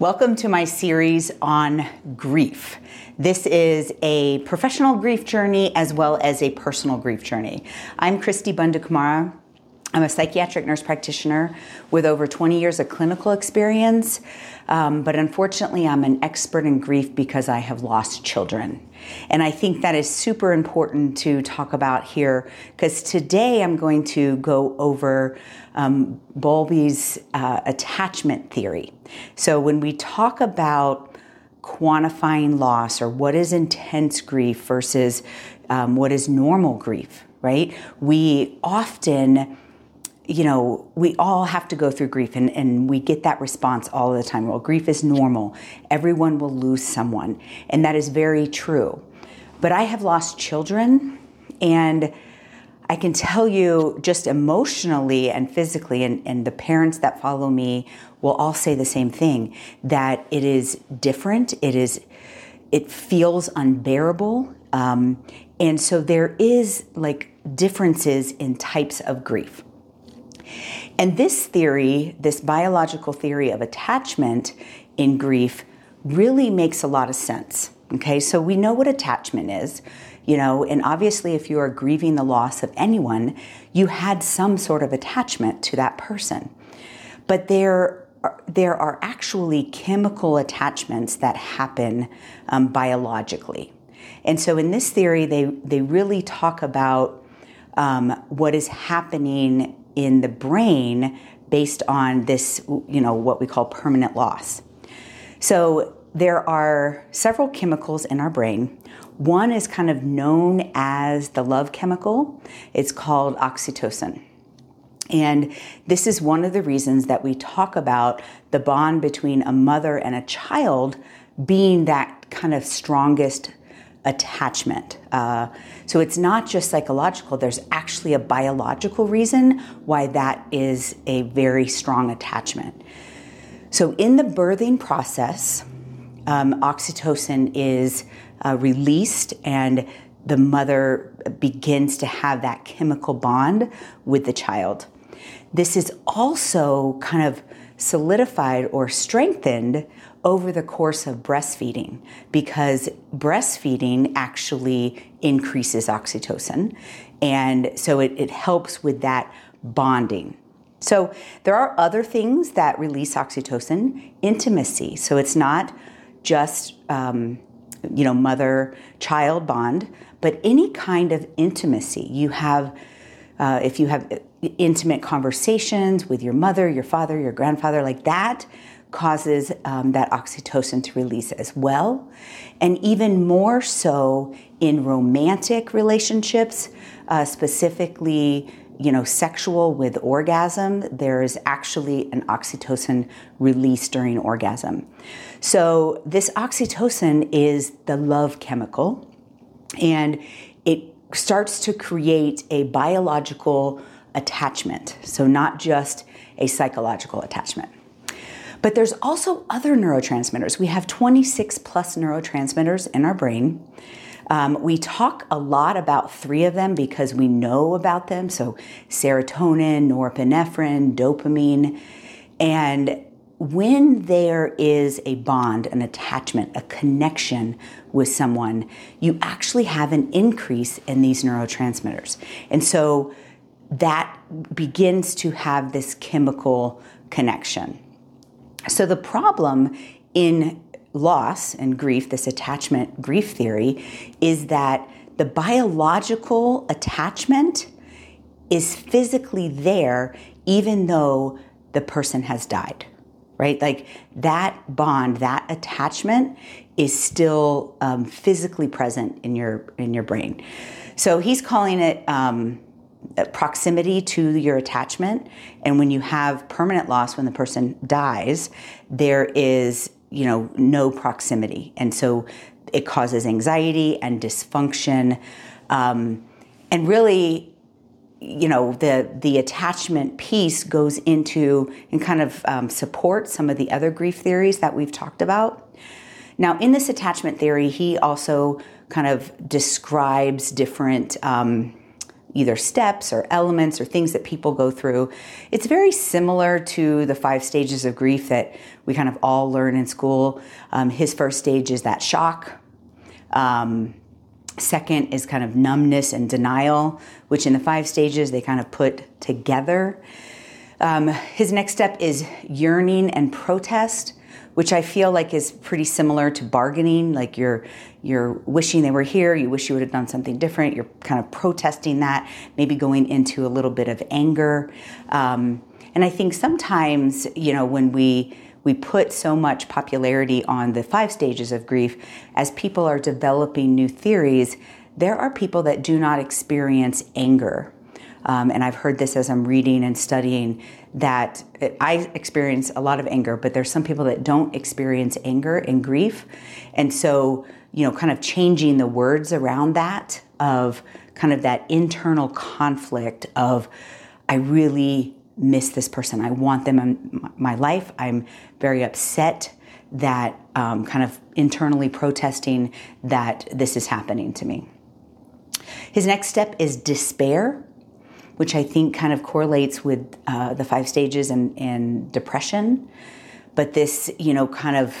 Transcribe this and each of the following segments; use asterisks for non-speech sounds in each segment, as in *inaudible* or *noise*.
Welcome to my series on grief. This is a professional grief journey as well as a personal grief journey. I'm Christy Bundakumara. I'm a psychiatric nurse practitioner with over 20 years of clinical experience, um, but unfortunately, I'm an expert in grief because I have lost children. And I think that is super important to talk about here because today I'm going to go over um, Bowlby's uh, attachment theory. So, when we talk about quantifying loss or what is intense grief versus um, what is normal grief, right? We often you know, we all have to go through grief and, and we get that response all the time. Well, grief is normal. Everyone will lose someone. And that is very true. But I have lost children and I can tell you just emotionally and physically, and, and the parents that follow me will all say the same thing that it is different. It is, it feels unbearable. Um, and so there is like differences in types of grief. And this theory, this biological theory of attachment in grief, really makes a lot of sense. Okay, so we know what attachment is, you know, and obviously, if you are grieving the loss of anyone, you had some sort of attachment to that person. But there, are, there are actually chemical attachments that happen um, biologically. And so, in this theory, they, they really talk about um, what is happening in the brain based on this, you know, what we call permanent loss. So there are several chemicals in our brain. One is kind of known as the love chemical. It's called oxytocin. And this is one of the reasons that we talk about the bond between a mother and a child being that kind of strongest attachment. Uh, so it's not just psychological, there's actually a biological reason why that is a very strong attachment. So in the birthing process, um, oxytocin is uh, released and the mother begins to have that chemical bond with the child. This is also kind of solidified or strengthened over the course of breastfeeding because breastfeeding actually increases oxytocin. And so it, it helps with that bonding. So there are other things that release oxytocin, intimacy. So it's not just, um, you know, mother child bond, but any kind of intimacy. You have, uh, if you have intimate conversations with your mother, your father, your grandfather, like that causes um, that oxytocin to release as well. And even more so in romantic relationships, uh, specifically, you know, sexual with orgasm, there is actually an oxytocin release during orgasm. So, this oxytocin is the love chemical, and it starts to create a biological attachment. So, not just a psychological attachment. But there's also other neurotransmitters. We have 26 plus neurotransmitters in our brain. Um, we talk a lot about three of them because we know about them. So, serotonin, norepinephrine, dopamine. And when there is a bond, an attachment, a connection with someone, you actually have an increase in these neurotransmitters. And so that begins to have this chemical connection. So the problem in loss and grief, this attachment grief theory, is that the biological attachment is physically there even though the person has died right? Like that bond that attachment is still um, physically present in your in your brain. So he's calling it um, proximity to your attachment. And when you have permanent loss, when the person dies, there is, you know, no proximity. And so it causes anxiety and dysfunction. Um, and really, you know, the, the attachment piece goes into and kind of um, supports some of the other grief theories that we've talked about. Now, in this attachment theory, he also kind of describes different um, either steps or elements or things that people go through. It's very similar to the five stages of grief that we kind of all learn in school. Um, his first stage is that shock. Um, second is kind of numbness and denial, which in the five stages they kind of put together. Um, his next step is yearning and protest, which I feel like is pretty similar to bargaining. Like you're you're wishing they were here, you wish you would have done something different. You're kind of protesting that, maybe going into a little bit of anger. Um, and I think sometimes, you know, when we we put so much popularity on the five stages of grief, as people are developing new theories, there are people that do not experience anger um, and I've heard this as I'm reading and studying that I experience a lot of anger, but there's some people that don't experience anger and grief. And so, you know, kind of changing the words around that of kind of that internal conflict of, I really miss this person. I want them in my life. I'm very upset that um, kind of internally protesting that this is happening to me. His next step is despair which I think kind of correlates with uh, the five stages and, and depression. But this, you know, kind of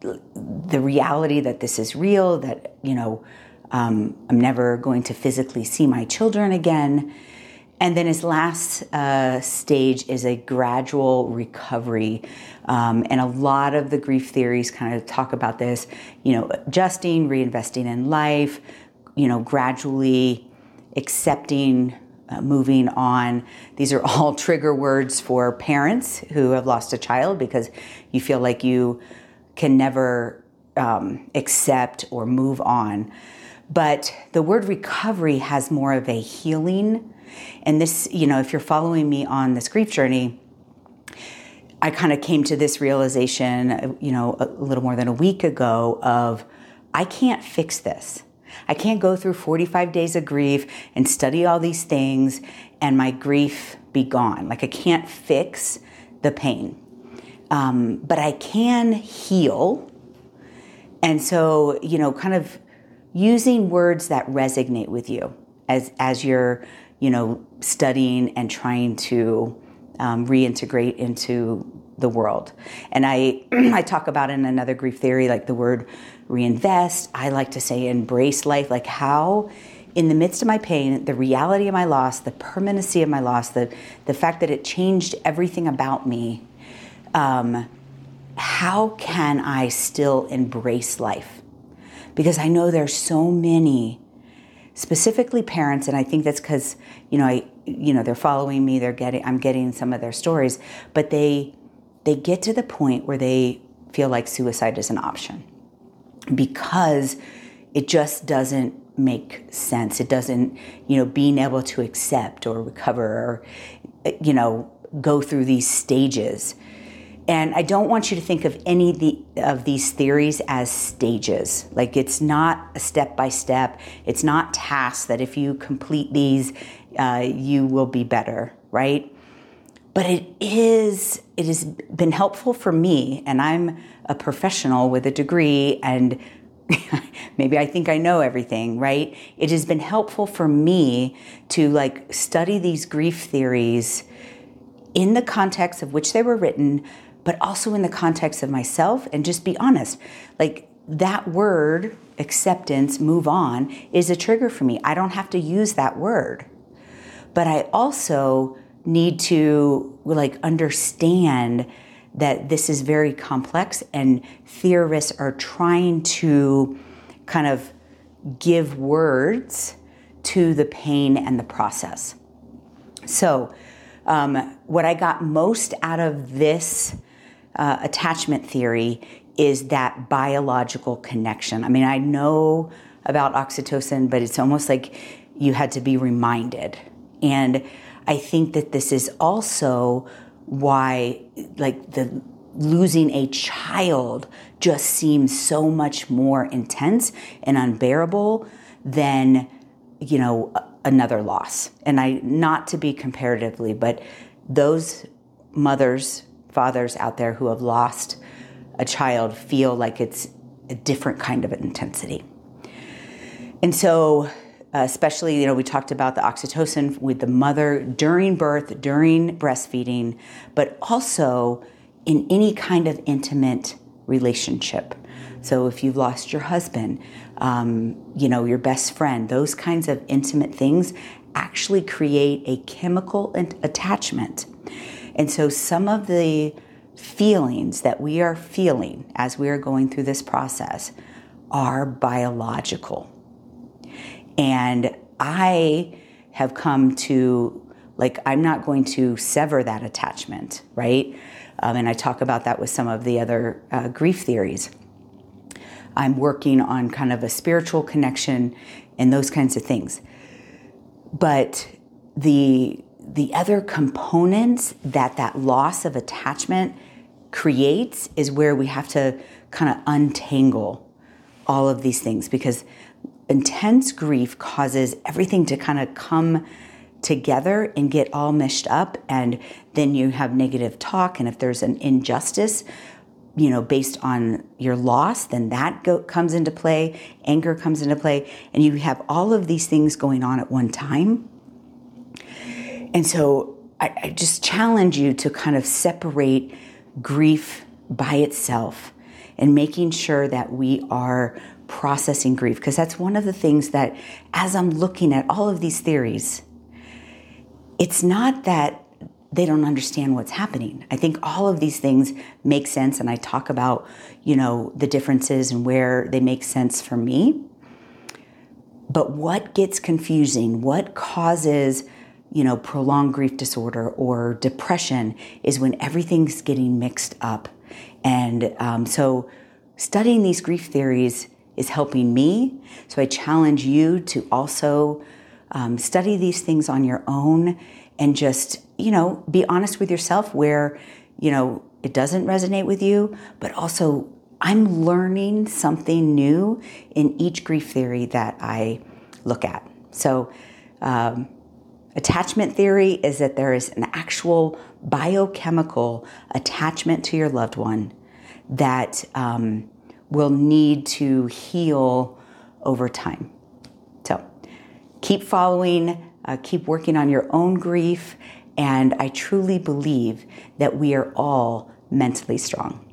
the reality that this is real, that, you know, um, I'm never going to physically see my children again. And then his last uh, stage is a gradual recovery. Um, and a lot of the grief theories kind of talk about this, you know, adjusting, reinvesting in life, you know, gradually accepting uh, moving on. These are all *laughs* trigger words for parents who have lost a child because you feel like you can never um, accept or move on. But the word recovery has more of a healing. And this, you know, if you're following me on this grief journey, I kind of came to this realization, you know, a little more than a week ago of I can't fix this. I can't go through 45 days of grief and study all these things and my grief be gone. Like I can't fix the pain. Um, but I can heal. And so, you know, kind of using words that resonate with you as, as you're, you know, studying and trying to um, reintegrate into the world. And I, *clears throat* I talk about in another grief theory, like the word reinvest. I like to say embrace life, like how in the midst of my pain, the reality of my loss, the permanency of my loss, the, the fact that it changed everything about me, um, how can I still embrace life? Because I know there's so many, specifically parents, and I think that's because, you know, I, you know, they're following me, they're getting, I'm getting some of their stories, but they, they get to the point where they feel like suicide is an option because it just doesn't make sense. It doesn't, you know, being able to accept or recover or, you know, go through these stages. And I don't want you to think of any of, the, of these theories as stages. Like it's not a step by step. It's not tasks that if you complete these, uh, you will be better, right? But it is. It has been helpful for me, and I'm a professional with a degree and *laughs* maybe I think I know everything, right? It has been helpful for me to like study these grief theories in the context of which they were written, but also in the context of myself and just be honest. Like that word, acceptance, move on, is a trigger for me. I don't have to use that word. But I also need to like understand that this is very complex and theorists are trying to kind of give words to the pain and the process. So, um, what I got most out of this uh, attachment theory is that biological connection. I mean, I know about oxytocin, but it's almost like you had to be reminded. And I think that this is also why like the losing a child just seems so much more intense and unbearable than you know another loss. And i not to be comparatively but those mothers fathers out there who have lost a child feel like it's a different kind of intensity. And so especially, you know, we talked about the oxytocin with the mother during birth, during breastfeeding, but also in any kind of intimate relationship. So if you've lost your husband, um, you know, your best friend, those kinds of intimate things actually create a chemical attachment. And so some of the feelings that we are feeling as we are going through this process are biological. And I have come to, like, I'm not going to sever that attachment, right? Um, and I talk about that with some of the other uh, grief theories. I'm working on kind of a spiritual connection and those kinds of things. But the the other components that that loss of attachment creates is where we have to kind of untangle all of these things because intense grief causes everything to kind of come together and get all meshed up and then you have negative talk and if there's an injustice you know based on your loss then that go, comes into play anger comes into play and you have all of these things going on at one time. And so I, I just challenge you to kind of separate grief by itself and making sure that we are processing grief because that's one of the things that as i'm looking at all of these theories it's not that they don't understand what's happening. I think all of these things make sense and I talk about, you know, the differences and where they make sense for me. But what gets confusing, what causes, you know, prolonged grief disorder or depression is when everything's getting mixed up. And um, so studying these grief theories is helping me. So I challenge you to also um, study these things on your own and just, you know, be honest with yourself where, you know, it doesn't resonate with you, but also I'm learning something new in each grief theory that I look at. So, um, attachment theory is that there is an actual biochemical attachment to your loved one that um, will need to heal over time. So, keep following uh, keep working on your own grief. And I truly believe that we are all mentally strong.